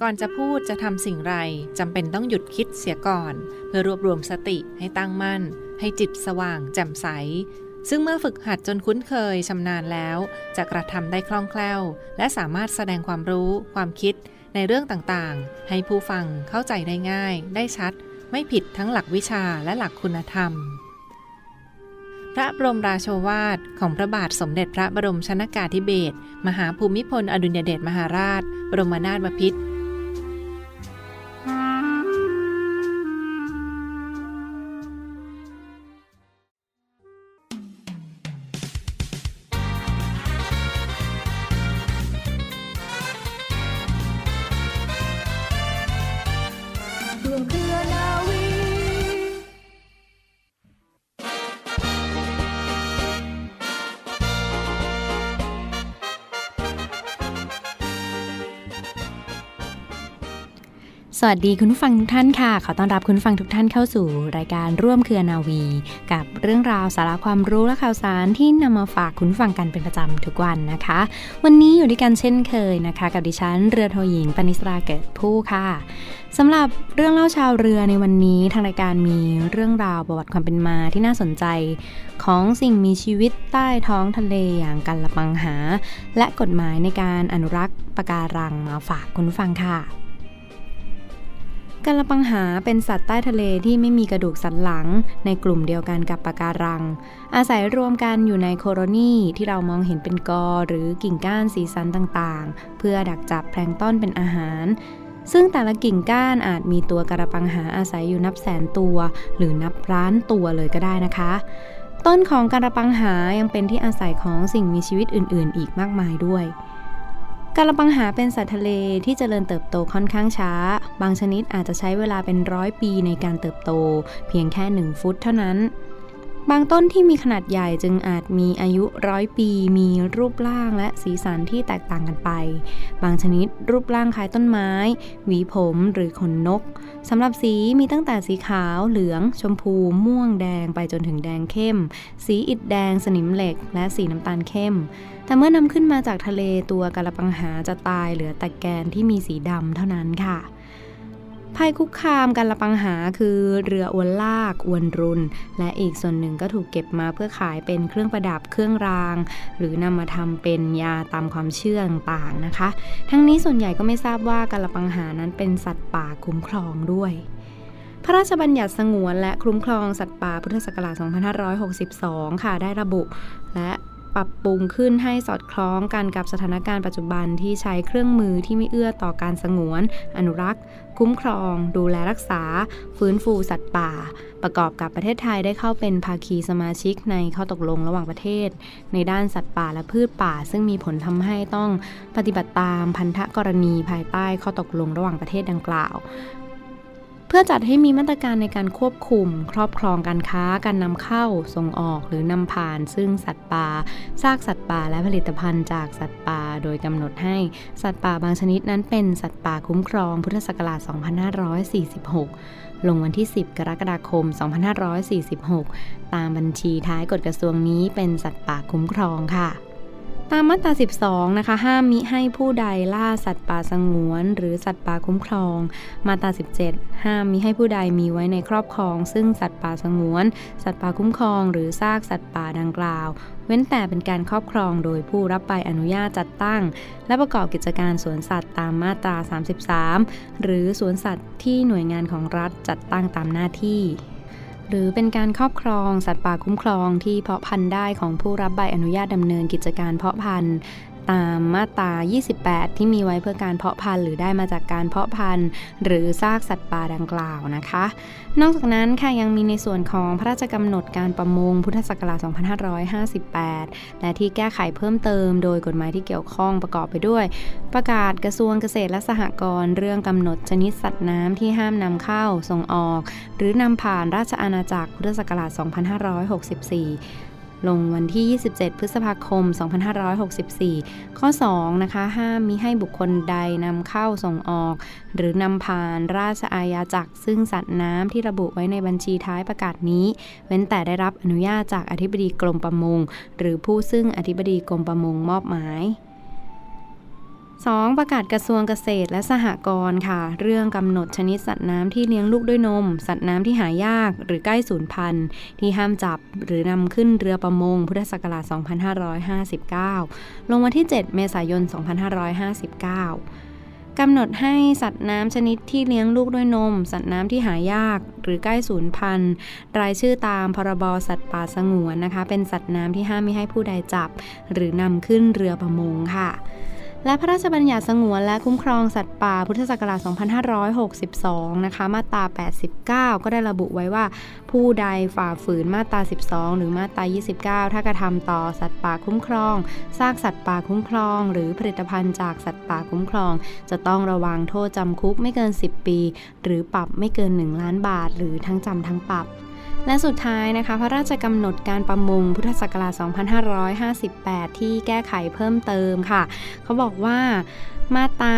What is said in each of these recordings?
ก่อนจะพูดจะทำสิ่งไรจำเป็นต้องหยุดคิดเสียก่อน เพื่อรวบรวมสติให้ตั้งมั่น ให้จิตสว่างแจ่มใส ซึ่งเมื่อฝึกหัดจนคุ้นเคยชำนาญแล้ว จะกระทำได้คล่องแคล่ว และสามารถแสดงความรู้ ความคิดในเรื่องต่างๆ ให้ผู้ฟังเข้าใจได้ง่าย ได้ชัด ไม่ผิดทั้งหลักวิชาและหลักคุณธรรม พระบรมราโชวาทของพระบาทสมเด็จพระบรมชนากาธิเบศรมหาภูมิพลอดุลยเดชมหาราช บรมนาถบพิตร สวัสดีคุณผู้ฟังทุกท่านค่ะ ขอต้อนรับคุณฟังทุกท่านเข้าสู่รายการร่วมเครือนาวี กับเรื่องราวสาระความรู้และข่าวสารที่นำมาฝากคุณฟังกันเป็นประจำทุกวันนะคะ วันนี้อยู่ด้วยกันเช่นเคยนะคะ กับดิฉันเรือโทหญิงปณิสราเกิดผู้ค่ะสำหรับเรื่องเล่าชาวเรือในวันนี้ทางรายการมีเรื่องราวประวัติความเป็นมาที่น่าสนใจ ของสิ่งมีชีวิตใต้ท้องทะเลอย่างกันละปังหา และกฎหมายในการอนุรักษ์ปะการังมาฝากคุณฟังค่ะ กระปังหาเป็นสัตว์ใต้ทะเลที่ไม่มีกระดูกสันหลัง ในกลุ่มเดียวกันกับปะการัง อาศัยรวมกันอยู่ในโคโรนีที่เรามองเห็นเป็นกอหรือกิ่งก้านสีสันต่างๆ เพื่อดักจับแพลงต้อนเป็นอาหาร ซึ่งแต่ละกิ่งก้านอาจมีตัวกระปังหาอาศัยอยู่นับแสนตัว หรือนับล้านตัวเลยก็ได้นะคะ ต้นของกระปังหายังเป็นที่อาศัยของสิ่งมีชีวิตอื่น ๆ อีกมากมายด้วย กระปังหาเป็นสัตว์ทะเลที่จเจริญเติบโตค่อนข้างช้า บางชนิดอาจจะใช้เวลาเป็นร้อยปีในการเติบโต เพียงแค่หนึ่งฟุตเท่านั้น บางต้นที่มีขนาดใหญ่จึงอาจมีอายุร้อยปี มีรูปร่างและสีสันที่แตกต่างกันไป บางชนิดรูปร่างคล้ายต้นไม้ หวีผมหรือขนนกสำหรับสีมีตั้งแต่สีขาวเหลือง ชมพู ม่วงแดงไปจนถึงแดงเข้ม สีอิฐแดงสนิมเหล็ก และสีน้ำตาลเข้ม แต่เมื่อนำขึ้นมาจากทะเลตัวกระปังหาจะตายเหลือแต่แกนที่มีสีดำเท่านั้นค่ะภัยคุกคามการละปังหาคือเรืออวนลาก อวนรุน และอีกส่วนหนึ่งก็ถูกเก็บมาเพื่อขายเป็นเครื่องประดับเครื่องราง หรือนำมาทำเป็นยาตามความเชื่อต่างๆนะคะ ทั้งนี้ส่วนใหญ่ก็ไม่ทราบว่าการละปังหานั้นเป็นสัตว์ป่าคุ้มครองด้วย พระราชบัญญัติสงวนและคุ้มครองสัตว์ป่าพุทธศักราช 2562 ค่ะได้ระบุ และ ปรับปรุงขึ้นให้สอดคล้องกันกับสถานการณ์ปัจจุบันที่ใช้เครื่องมือที่ไม่เอื้อต่อการสงวน อนุรักษ์ คุ้มครอง ดูแลรักษา ฟื้นฟูสัตว์ป่า ประกอบกับประเทศไทยได้เข้าเป็นภาคีสมาชิกในข้อตกลงระหว่างประเทศ ในด้านสัตว์ป่าและพืชป่า ซึ่งมีผลทำให้ต้องปฏิบัติตามพันธกรณีภายใต้ข้อตกลงระหว่างประเทศดังกล่าว เพื่อจัดให้มีมาตรการในการควบคุม ครอบครองการค้า การนำเข้า ส่งออก หรือนำผ่าน ซึ่งสัตว์ป่าซากสัตว์ป่าและผลิตภัณฑ์จากสัตว์ป่า โดยกำหนดให้สัตว์ป่าบางชนิดนั้นเป็นสัตว์ป่าคุ้มครอง พุทธศักราช 2546 ลงวันที่ 10 กรกฎาคม 2546 ตามบัญชีท้ายกฎกระทรวงนี้เป็นสัตว์ป่าคุ้มครองค่ะ ตามมาตรา 12 นะคะ ห้ามมิให้ผู้ใดล่าสัตว์ป่าสงวน หรือสัตว์ป่าคุ้มครอง มาตรา 17 ห้ามมิให้ผู้ใดมีไว้ในครอบครอง ซึ่งสัตว์ป่าสงวน สัตว์ป่าคุ้มครอง หรือซากสัตว์ป่าดังกล่าว เว้นแต่เป็นการครอบครองโดยผู้รับใบอนุญาตจัดตั้ง และประกอบกิจการสวนสัตว์ตามมาตรา 33 หรือสวนสัตว์ที่หน่วยงานของรัฐจัดตั้งตามหน้าที่ หรือเป็นการครอบครองสัตว์ป่าคุ้มครองที่เพาะพันธุ์ได้ของผู้รับใบอนุญาตดำเนินกิจการเพาะพันธุ์ ตามมาตรา 28 ที่มีไว้เพื่อการเพาะพันธุ์หรือได้มาจากการเพาะพันธุ์ หรือซากสัตว์ป่าดังกล่าวนะคะ นอกจากนั้นค่ะยังมีในส่วนของพระราชกำหนดการประมงพุทธศักราช 2558 และที่แก้ไขเพิ่มเติม โดยกฎหมายที่เกี่ยวข้องประกอบไปด้วย ประกาศกระทรวงเกษตรและสหกรณ์เรื่องกำหนดชนิดสัตว์น้ำที่ห้ามนำเข้าส่งออก หรือนำผ่านราชอาณาจักรพุทธศักราช 2564 ลงวันที่ 27 พฤษภาคม 2564 ข้อ 2 นะคะ ห้ามมิให้บุคคลใดนำเข้าส่งออก หรือนำผ่านราชอาญาจักร ซึ่งสัตว์น้ำที่ระบุไว้ในบัญชีท้ายประกาศนี้ เว้นแต่ได้รับอนุญาตจากอธิบดีกรมประมง หรือผู้ซึ่งอธิบดีกรมประมงมอบหมาย 2. ประกาศกระทรวงเกษตรและสหกรณ์ค่ะ เรื่องกำหนดชนิดสัตว์น้ำที่เลี้ยงลูกด้วยนม สัตว์น้ำที่หายากหรือใกล้สูญพันธุ์ ที่ห้ามจับหรือนำขึ้นเรือประมง พุทธศักราช 2559 ลงวันที่ 7 เมษายน 2559กำหนดให้สัตว์น้ำชนิดที่เลี้ยงลูกด้วยนม สัตว์น้ำที่หายาก หรือใกล้สูญพันธุ์ รายชื่อตามพรบสัตว์ป่าสงวนนะคะ เป็นสัตว์น้ำที่ห้ามไม่ให้ผู้ใดจับ หรือนำขึ้นเรือประมงค่ะ และพระราชบัญญัติสงวนและคุ้มครองสัตว์ป่าพุทธศักราช 2562 นะคะ มาตรา 89 ก็ได้ระบุไว้ว่า ผู้ใดฝ่าฝืนมาตรา 12 หรือมาตรา 29 ถ้ากระทำต่อสัตว์ป่าคุ้มครอง ซากสัตว์ป่าคุ้มครอง หรือผลิตภัณฑ์จากสัตว์ป่าคุ้มครอง จะต้องระวังโทษจำคุกไม่เกิน 10 ปี หรือปรับไม่เกิน 1 ล้านบาท หรือทั้งจำทั้งปรับ และสุดท้ายนะคะ พระราชกำหนดการประมงพุทธศักราช 2558 ที่แก้ไขเพิ่มเติมค่ะ เขาบอกว่ามาตรา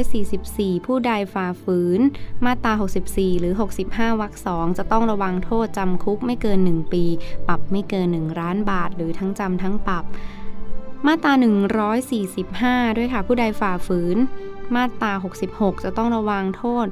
144 ผู้ใดฝ่าฝืน มาตรา 64 หรือ 65 วรรคสองจะต้องระวังโทษจำคุกไม่เกิน 1 ปี ปรับไม่เกิน 1 ล้านบาท หรือทั้งจำทั้งปรับ มาตรา 145 ด้วยค่ะ ผู้ใดฝ่าฝืน มาตรา 66 จะต้องระวังโทษ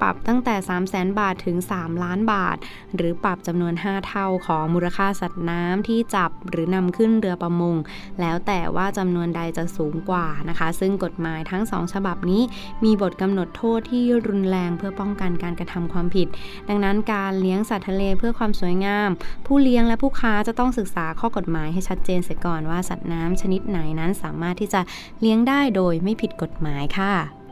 ปรับตั้งแต่ 3 0 0แสนบาทถึง 3 ล้านบาท หรือปรับจำนวน 5 เท่าของมูลค่าสัตว์น้ำที่จับหรือนำขึ้นเรือประมง แล้วแต่ว่าจำนวนใดจะสูงกว่านะคะ ซึ่งกฎหมายทั้ง 2 ฉบับนี้ มีบทกำหนดโทษที่รุนแรงเพื่อป้องกันการกระทำความผิด ดังนั้นการเลี้ยงสัตว์ทะเลเพื่อความสวยงาม ผู้เลี้ยงและผู้ค้าจะต้องศึกษาข้อกฎหมายให้ชัดเจนเสียก่อนว่าสัตว์น้ำชนิดไหนนั้นสามารถที่จะเลี้ยงได้โดยไม่ผิดกฎหมายค่ะ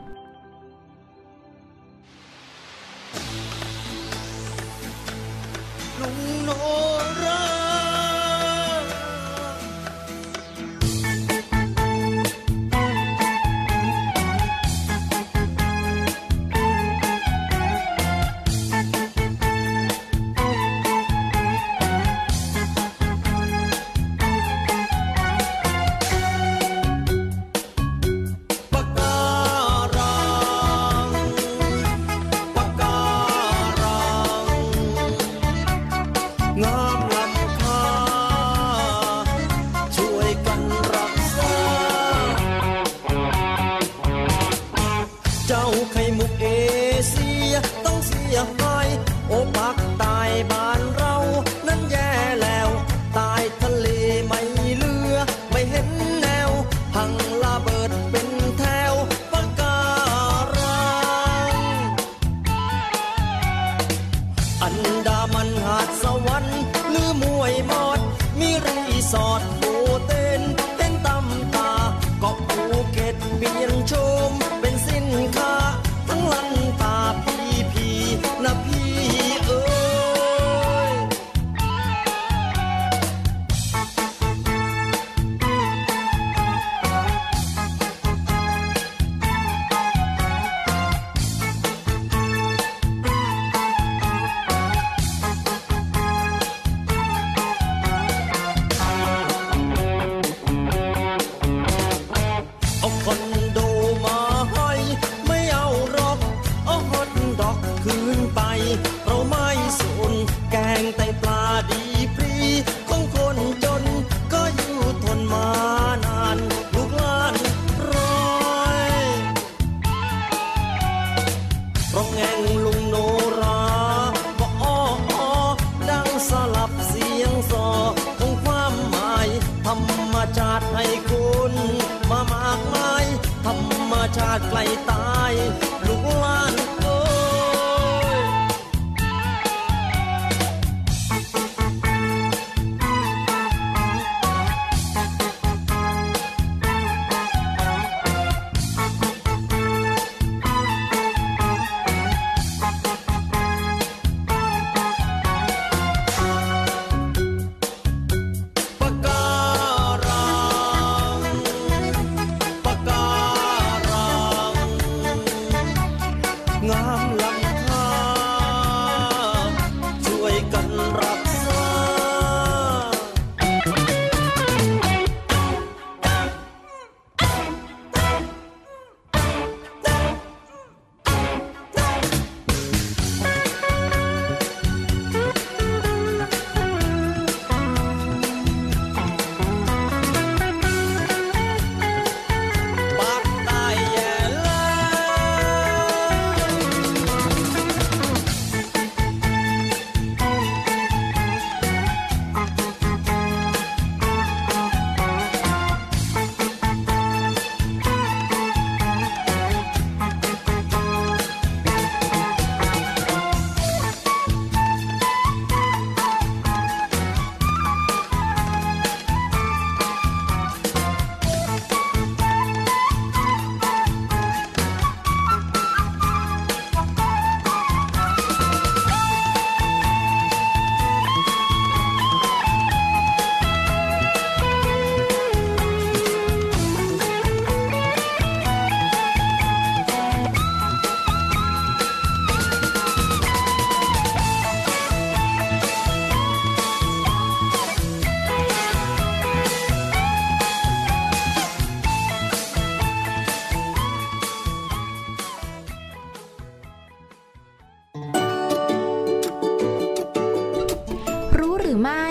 ไม่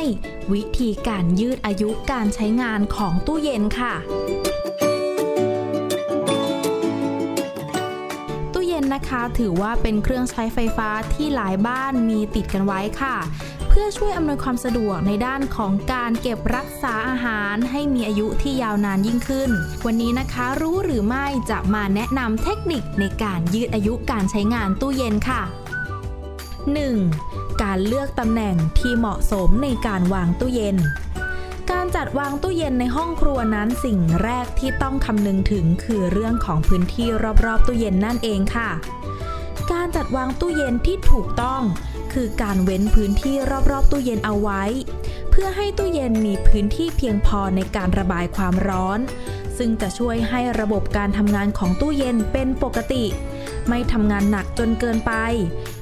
วิธีการยืดอายุการใช้งานของตู้เย็นค่ะตู้เย็นนะคะถือว่าเป็นเครื่องใช้ไฟฟ้าที่หลายบ้านมีติดกันไว้ค่ะ เพื่อช่วยอำนวยความสะดวกในด้านของการเก็บรักษาอาหารให้มีอายุที่ยาวนานยิ่งขึ้น วันนี้นะคะรู้หรือไม่จะมาแนะนำเทคนิคในการยืดอายุการใช้งานตู้เย็นค่ะ 1. การเลือกตำแหน่งที่เหมาะสมในการวางตู้เย็น การจัดวางตู้เย็นในห้องครัวนั้นสิ่งแรกที่ต้องคำนึงถึงคือเรื่องของพื้นที่รอบๆตู้เย็นนั่นเองค่ะ การจัดวางตู้เย็นที่ถูกต้องคือการเว้นพื้นที่รอบๆตู้เย็นเอาไว้ เพื่อให้ตู้เย็นมีพื้นที่เพียงพอในการระบายความร้อน ซึ่งจะช่วยให้ระบบการทำงานของตู้เย็นเป็นปกติ ไม่ทำงานหนักจนเกินไป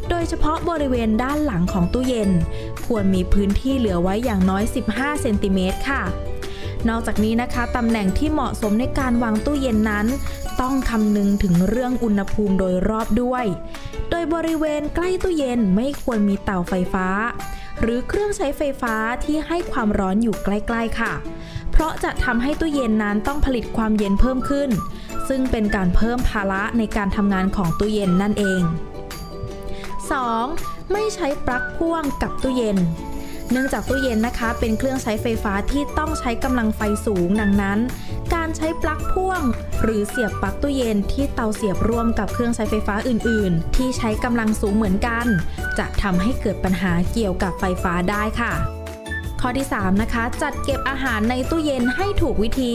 โดยเฉพาะบริเวณด้านหลังของตู้เย็น ควรมีพื้นที่เหลือไว้อย่างน้อย 15 เซนติเมตรค่ะ นอกจากนี้นะคะตำแหน่งที่เหมาะสมในการวางตู้เย็นนั้น ต้องคำนึงถึงเรื่องอุณหภูมิโดยรอบด้วย โดยบริเวณใกล้ตู้เย็นไม่ควรมีเตาไฟฟ้า หรือเครื่องใช้ไฟฟ้าที่ให้ความร้อนอยู่ใกล้ ๆ ค่ะ เพราะจะทำให้ตู้เย็นนั้นต้องผลิตความเย็นเพิ่มขึ้น ซึ่งเป็นการเพิ่มภาระในการทำงานของตู้เย็นนั่นเอง 2. ไม่ใช้ปลั๊กพ่วงกับตู้เย็น เนื่องจากตู้เย็นนะคะ เป็นเครื่องใช้ไฟฟ้าที่ต้องใช้กำลังไฟสูงดังนั้น การใช้ปลั๊กพ่วง หรือเสียบปลั๊กตู้เย็นที่เตาเสียบร่วมกับเครื่องใช้ไฟฟ้าอื่น ๆ ที่ใช้กำลังสูงเหมือนกัน จะทำให้เกิดปัญหาเกี่ยวกับไฟฟ้าได้ค่ะ ข้อที่ 3 นะคะ จัดเก็บอาหารในตู้เย็นให้ถูกวิธี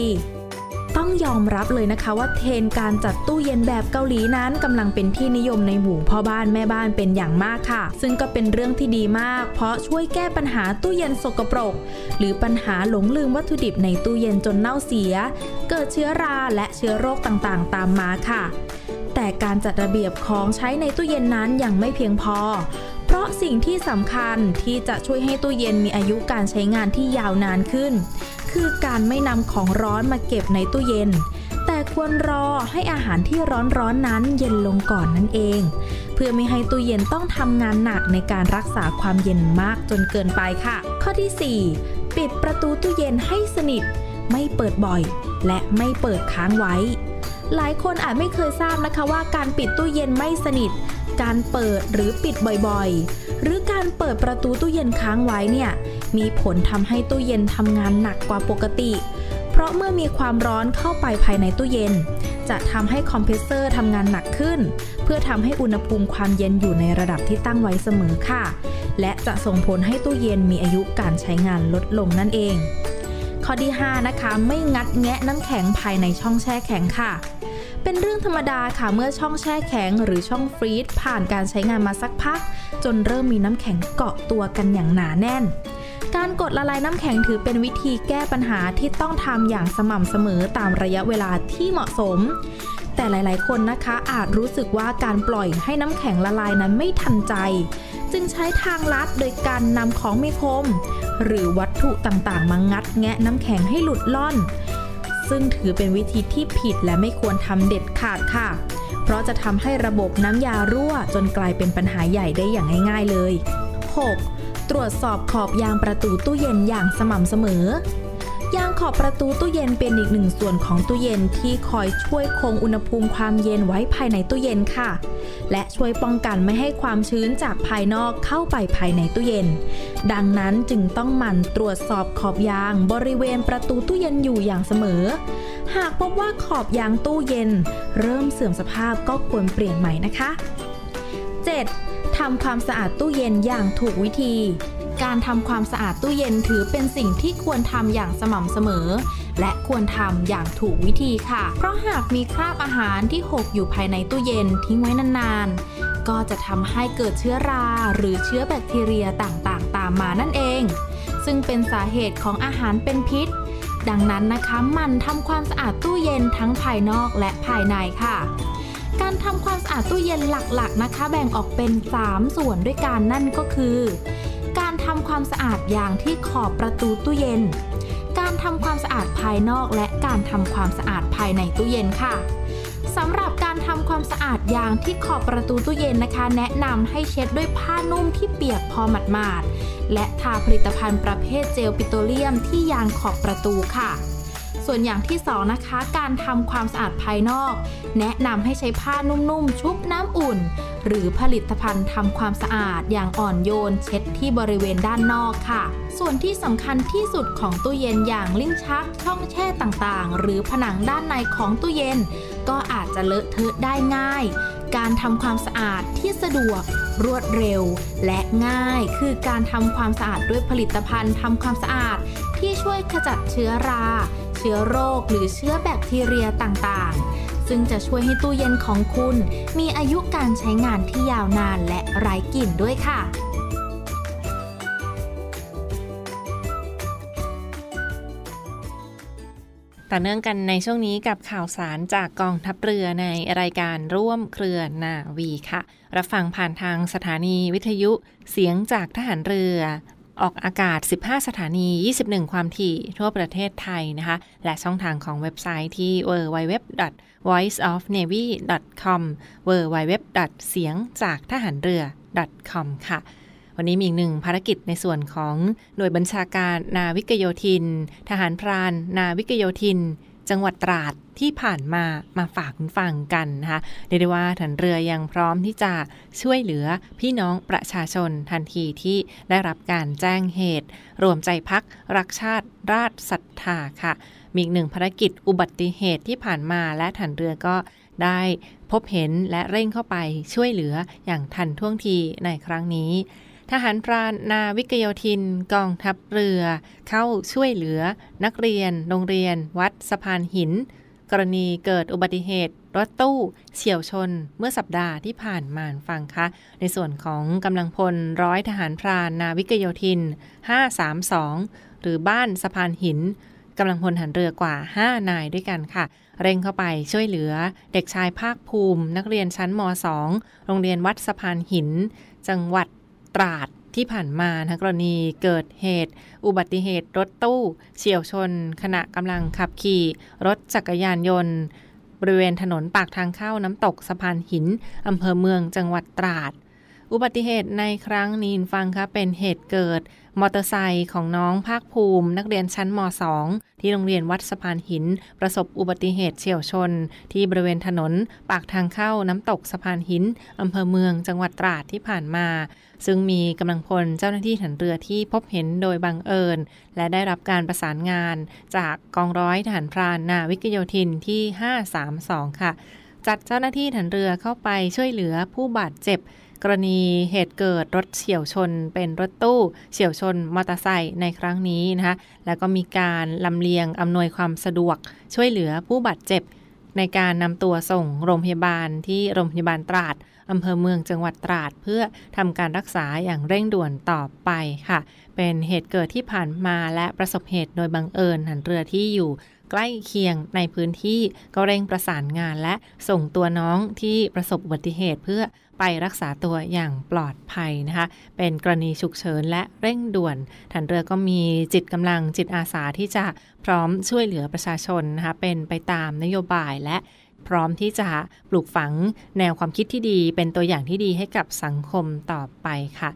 ต้องยอมรับเลยนะคะว่าเทรนการจัดตู้เย็นแบบเกาหลีนั้นกำลังเป็นที่นิยมในหมู่พ่อบ้านแม่บ้านเป็นอย่างมากค่ะ ซึ่งก็เป็นเรื่องที่ดีมาก เพราะช่วยแก้ปัญหาตู้เย็นสกปรก หรือปัญหาหลงลืมวัตถุดิบในตู้เย็นจนเน่าเสีย เกิดเชื้อราและเชื้อโรคต่างๆ ตามมาค่ะ แต่การจัดระเบียบของใช้ในตู้เย็นนั้นยังไม่เพียงพอ ราะสิ่งที่สำคัญที่จะช่วยให้ตู้เย็นมีอายุการใช้งานที่ยาวนานขึ้น คือการไม่นำของร้อนมาเก็บในตู้เย็น แต่ควรรอให้อาหารที่ร้อนๆนนั้นเย็นลงก่อนนั่นเอง เพื่อไม่ให้ตู้เย็นต้องทำงานหนักในการรักษาความเย็นมากจนเกินไปค่ะ ข้อที่ 4 ปิดประตูตู้เย็นให้สนิท ไม่เปิดบ่อย และไม่เปิดค้างไว้หลายคนอาจไม่เคยทราบนะคะว่าการปิดตู้เย็นไม่สนิท การเปิดหรือปิดบ่อยๆ หรือการเปิดประตูตู้เย็นค้างไว้เนี่ยมีผลทำให้ตู้เย็นทำงานหนักกว่าปกติ เพราะเมื่อมีความร้อนเข้าไปภายในตู้เย็น จะทำให้คอมเพรสเซอร์ทำงานหนักขึ้น เพื่อทำให้อุณหภูมิความเย็นอยู่ในระดับที่ตั้งไว้เสมอค่ะ และจะส่งผลให้ตู้เย็นมีอายุการใช้งานลดลงนั่นเอง ข้อที่ 5 นะคะ ไม่งัดแงะน้ำแข็งภายในช่องแช่แข็งค่ะ เป็นเรื่องธรรมดาค่ะเมื่อช่องแช่แข็งหรือช่องฟรีซผ่านการใช้งานมาสักพัก จนเริ่มมีน้ำแข็งเกาะตัวกันอย่างหนาแน่น การกดละลายน้ำแข็งถือเป็นวิธีแก้ปัญหาที่ต้องทำอย่างสม่ำเสมอตามระยะเวลาที่เหมาะสม แต่หลาย ๆ คนนะคะ อาจรู้สึกว่าการปล่อยให้น้ำแข็งละลายนั้นไม่ทันใจ จึงใช้ทางลัดโดยการนำของมีคม หรือวัตถุต่าง ๆ มางัดแงะน้ำแข็งให้หลุดล่อน ซึ่งถือเป็นวิธีที่ผิดและไม่ควรทำเด็ดขาดค่ะ เพราะจะทำให้ระบบน้ำยารั่วจนกลายเป็นปัญหาใหญ่ได้อย่างง่าย ๆเลย 6. ตรวจสอบขอบยางประตูตู้เย็นอย่างสม่ำเสมอ ยางขอบประตูตู้เย็นเป็นอีกหนึ่งส่วนของตู้เย็นที่คอยช่วยคงอุณหภูมิความเย็นไว้ภายในตู้เย็นค่ะ และช่วยป้องกันไม่ให้ความชื้นจากภายนอกเข้าไปภายในตู้เย็น ดังนั้นจึงต้องหมั่นตรวจสอบขอบยางบริเวณประตูตู้เย็นอยู่อย่างเสมอ หากพบว่าขอบยางตู้เย็น เริ่มเสื่อมสภาพก็ควรเปลี่ยนใหม่นะคะ 7. ทำความสะอาดตู้เย็นอย่างถูกวิธี การทำความสะอาดตู้เย็นถือเป็นสิ่งที่ควรทำอย่างสม่ำเสมอ และควรทำอย่างถูกวิธีค่ะ เพราะหากมีคราบอาหารที่หกอยู่ภายในตู้เย็นทิ้งไว้นานๆ ก็จะทำให้เกิดเชื้อรา หรือเชื้อแบคทีเรียต่างๆ ตามมานั่นเอง ซึ่งเป็นสาเหตุของอาหารเป็นพิษ ดังนั้นนะคะมันทำความสะอาดตู้เย็นทั้งภายนอกและภายในค่ะการทำความสะอาดตู้เย็นหลักๆนะคะ แบ่งออกเป็น 3 ส่วนด้วยกันนั่นก็คือ ทำความสะอาดอย่างที่ขอบประตูตู้เย็น การทำความสะอาดภายนอกและการทำความสะอาดภายในตู้เย็นค่ะสำหรับการททำความสะอาดยางที่ขอบประตูตู้เย็นนะคะ แนะนำให้เช็ดด้วยผ้านุ่มที่เปียกพอหมาดๆและทาผลิตภัณฑ์ประเภทเจลปิโตรเลียมที่ยางขอบประตูค่ะ ส่วนอย่างที่2นะคะการทำความสะอาดภายนอก แนะนำให้ใช้ผ้านุ่มๆ ชุบน้ำอุ่น หรือผลิตภัณฑ์ทำความสะอาดอย่างอ่อนโยน เช็ดที่บริเวณด้านนอกค่ะ ส่วนที่สำคัญที่สุดของตู้เย็นอย่างลิ้นชัก ช่องแช่ต่างๆ หรือผนังด้านในของตู้เย็น ก็อาจจะเลอะเทอะได้ง่าย การทำความสะอาดที่สะดวกรวดเร็วและง่ายคือการทำความสะอาดด้วยผลิตภัณฑ์ทำความสะอาด ที่ช่วยขจัดเชื้อรา ชื้อโรคหรือเชื้อแบคทีเรียต่างๆ ซึ่งจะช่วยให้ตู้เย็นของคุณ มีอายุการใช้งานที่ยาวนานและไร้กลิ่นด้วยค่ะต่อเนื่องกันในช่วงนี้กับข่าวสารจากกองทัพเรือในรายการร่วมเครือนาวีค่ะ รับฟังผ่านทางสถานีวิทยุเสียงจากทหารเรือ ออกอากาศ 15 สถานี 21 ความถี่ทั่วประเทศไทยนะคะ และช่องทางของเว็บไซต์ที่ www.voiceofnavy.com www. เสียงจากทหารเรือ .com ค่ะ วันนี้มีอีกหนึ่งภารกิจในส่วนของหน่วยบัญชาการนาวิกโยธิน ทหารพราน นาวิกโยธิน จังหวัดตราดที่ผ่านมามาฝากคุณฟังกันนะคะเรียกได้ว่าฐานเรือยังพร้อมที่จะช่วยเหลือพี่น้องประชาชนทันทีที่ได้รับการแจ้งเหตุ รวมใจพักรักชาติราชศรัทธาค่ะ มีอีกหนึ่งภารกิจอุบัติเหตุที่ผ่านมาและฐานเรือก็ได้พบเห็นและเร่งเข้าไปช่วยเหลืออย่างทันท่วงทีในครั้งนี้ ทหารพรานนาวิกโยธิน กองทัพเรือ เข้าช่วยเหลือ นักเรียน โรงเรียน วัดสะพานหิน กรณีเกิดอุบัติเหตุ รถตู้เฉียวชนเมื่อสัปดาห์ที่ผ่านมาฟังคะ ในส่วนของกำลังพลร้อยทหารพรานนาวิกโยธิน 532 หรือบ้านสะพานหินกำลังพลหันเรือกว่า 5 นายด้วยกันค่ะ เร่งเข้าไปช่วยเหลือเด็กชายภาคภูมิ นักเรียนชั้นม .2 โรงเรียนวัดสะพานหิน จังหวัด ตราดที่ผ่านมานะกรณีเกิดเหตุ อุบัติเหตุรถตู้เฉียวชน ขณะกำลังขับขี่ รถจักรยานยนต์ บริเวณถนนปากทางเข้าน้ำตกสะพานหินอำเภอเมืองจังหวัดตราด อุบัติเหตุในครั้งนี้ฟังคะเป็นเหตุเกิด มอเตอร์ไซค์ของน้องภาคภูมิ นักเรียนชั้นม .2 ที่โรงเรียนวัดสะพานหิน ประสบอุบัติเหตุเฉียวชน ที่บริเวณถนน ปากทางเข้าน้ำตกสะพานหินอำเภอเมืองจังหวัดตราดที่ผ่านมา ซึ่งมีกำลังพลเจ้าหน้าที่ฐานเรือที่พบเห็นโดยบังเอิญ และได้รับการประสานงาน จากกองร้อยทหารพรานนาวิกโยธินที่ 532 ค่ะจัดเจ้าหน้าที่ฐานเรือเข้าไปช่วยเหลือผู้บาดเจ็บ กรณีเหตุเกิดรถเฉียวชน เป็นรถตู้เฉียวชนมอเตอร์ไซค์ในครั้งนี้นะคะแล้วก็มีการลำเลียงอำนวยความสะดวก ช่วยเหลือผู้บาดเจ็บ ในการนำตัวส่งโรงพยาบาลที่โรงพยาบาลตราดอำเภอเมืองจังหวัดตราด เพื่อทำการรักษาอย่างเร่งด่วนต่อไปค่ะ เป็นเหตุเกิดที่ผ่านมาและประสบเหตุโดยบังเอิญหันเรือที่อยู่ ใกล้เคียงในพื้นที่ก็เร่งประสานงานและส่งตัวน้องที่ประสบอุบัติเหตุเพื่อไปรักษาตัวอย่างปลอดภัยนะคะ เป็นกรณีฉุกเฉินและเร่งด่วนฐานเรือก็มีจิตกำลังจิตอาสาที่จะพร้อมช่วยเหลือประชาชนนะคะ เป็นไปตามนโยบายและพร้อมที่จะปลูกฝังแนวความคิดที่ดี เป็นตัวอย่างที่ดีให้กับสังคมต่อไปค่ะ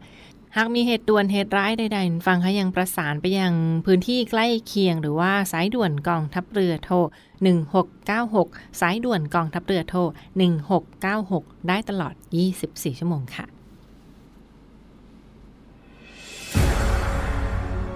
หากมีเหตุด่วนเหตุร้ายใดๆ ฟังคะยังประสานไปยังพื้นที่ใกล้เคียง หรือว่าสายด่วนกองทัพเรือโทร 1696 สายด่วนกองทัพเรือโทร 1696 ได้ตลอด 24 ชั่วโมงค่ะ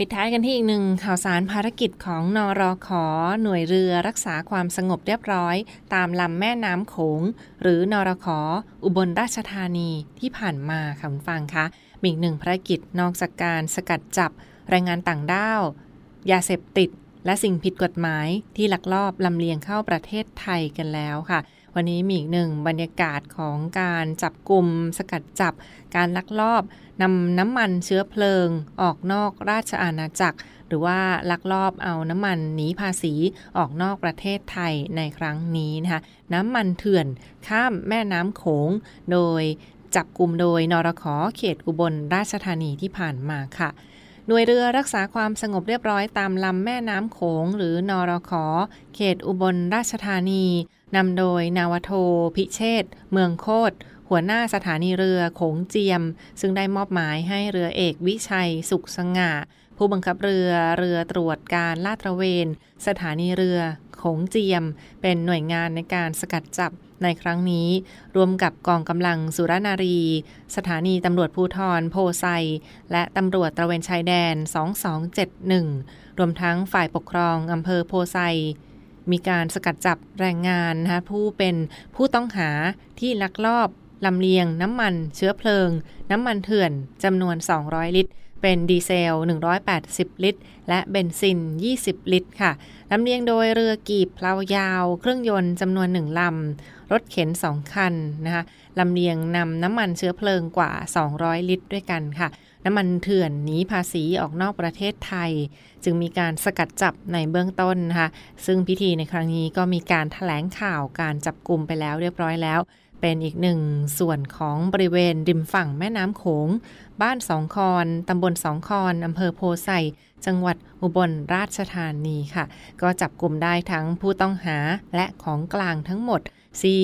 ปิดท้ายกันที่อีกหนึ่งข่าวสารภารกิจของนอรอขอหน่วยเรือรักษาความสงบเรียบร้อย ตามลำแม่น้ำโขง หรือนอรขออุบลราชธานีที่ผ่านมาค่ะคุณฟังคะมีอีกหนึ่งภารกิจนอกจากการสกัดจับแรงงานต่างด้าว ยาเสพติด และสิ่งผิดกฎหมายที่ลักลอบลำเลียงเข้าประเทศไทยกันแล้วค่ะ วันนี้มีอีกหนึ่งบรรยากาศของการจับกลุ่มสกัดจับ การลักลอบนำน้ำมันเชื้อเพลิง ออกนอกราชอาณาจักร หรือว่าลักลอบเอาน้ำมันหนีภาษีออกนอกประเทศไทยในครั้งนี้นะคะน้ำมันเถื่อนข้ามแม่น้ำโขงโดยจับกลุ่มโดยนรขอเขตอุบลราชธานีที่ผ่านมาค่ะ หน่วยเรือรักษาความสงบเรียบร้อยตามลำแม่น้ำโขง หรือนรขอ เขตอุบลราชธานี นำโดยนาวโท พิเชษเมืองโคตรหัวหน้าสถานีเรือโขงเจียม ซึ่งได้มอบหมายให้เรือเอกวิชัย สุขสง่า ผู้บังคับเรือเรือตรวจการลาดตระเวน สถานีเรือโขงเจียม เป็นหน่วยงานในการสกัดจับ ในครั้งนี้รวมกับกองกำลังสุรนารี สถานีตำรวจภูทรโพไซ และตำรวจตระเวนชายแดน 2271 รวมทั้งฝ่ายปกครองอำเภอโพไซ มีการสกัดจับแรงงานนะคะผู้เป็นผู้ต้องหาที่ลักลอบลำเลียงน้ำมันเชื้อเพลิง น้ำมันเถื่อนจำนวน 200 ลิตร เป็นดีเซล 180 ลิตร และเบนซิน 20 ลิตรค่ะลำเลียงโดยเรือกีบเพลายาว เครื่องยนต์จำนวนหนึ่งลำ รถเข็น 2 คันนะคะลำเลียงนำน้ำมันเชื้อเพลิงกว่า 200 ลิตรด้วยกันค่ะ น้ำมันเถื่อนหนีภาษีออกนอกประเทศไทย จึงมีการสกัดจับในเบื้องต้นนะคะซึ่งพิธีในครั้งนี้ก็มีการถแถลงข่าวการจับกลุ่มไปแล้วเรียบร้อยแล้ว เป็นอีกหนึ่งส่วนของบริเวณริมฝั่งแม่น้ำโขง บ้านสองคอนตำบลสองคอนอำเภอโพไซจังหวัดอุบลราชธานีค่ะ ก็จับกลุ่มได้ทั้งผู้ต้องหาและของกลางทั้งหมดซี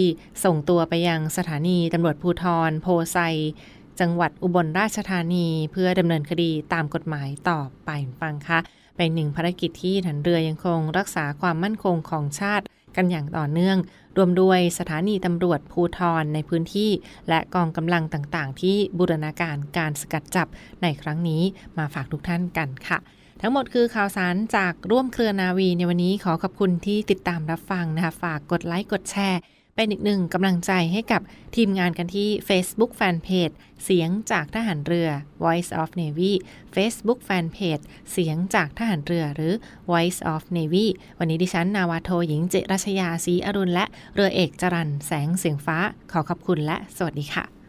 ส่งตัวไปยังสถานีตำรวจภูทรโพไซจังหวัดอุบลราชธานี เพื่อดำเนินคดีตามกฎหมายต่อไปฟังค่ะเป็นหนึ่งภารกิจที่ฐานเรือยังคงรักษาความมั่นคงของชาติกันอย่างต่อเนื่อง รวมด้วยสถานีตำรวจภูทรในพื้นที่ และกองกำลังต่างๆ ที่บูรณาการการสกัดจับในครั้งนี้มาฝากทุกท่านกันค่ะ ทั้งหมดคือข่าวสารจากร่วมเครือนาวีในวันนี้ขอขอบคุณที่ติดตามรับฟังนะคะฝากกดไลค์กดแชร์ เป็นอีกหนึ่งกำลังใจให้กับทีมงานกันที่ Facebook Fanpage เสียงจากทหารเรือ Voice of Navy Facebook Fanpage เสียงจากทหารเรือหรือ Voice of Navy วันนี้ดิฉัน นาวาโทหญิงเจรัชยาศรีอรุณและเรือเอกจรันแสงเสียงฟ้า ขอขอบคุณและสวัสดีค่ะ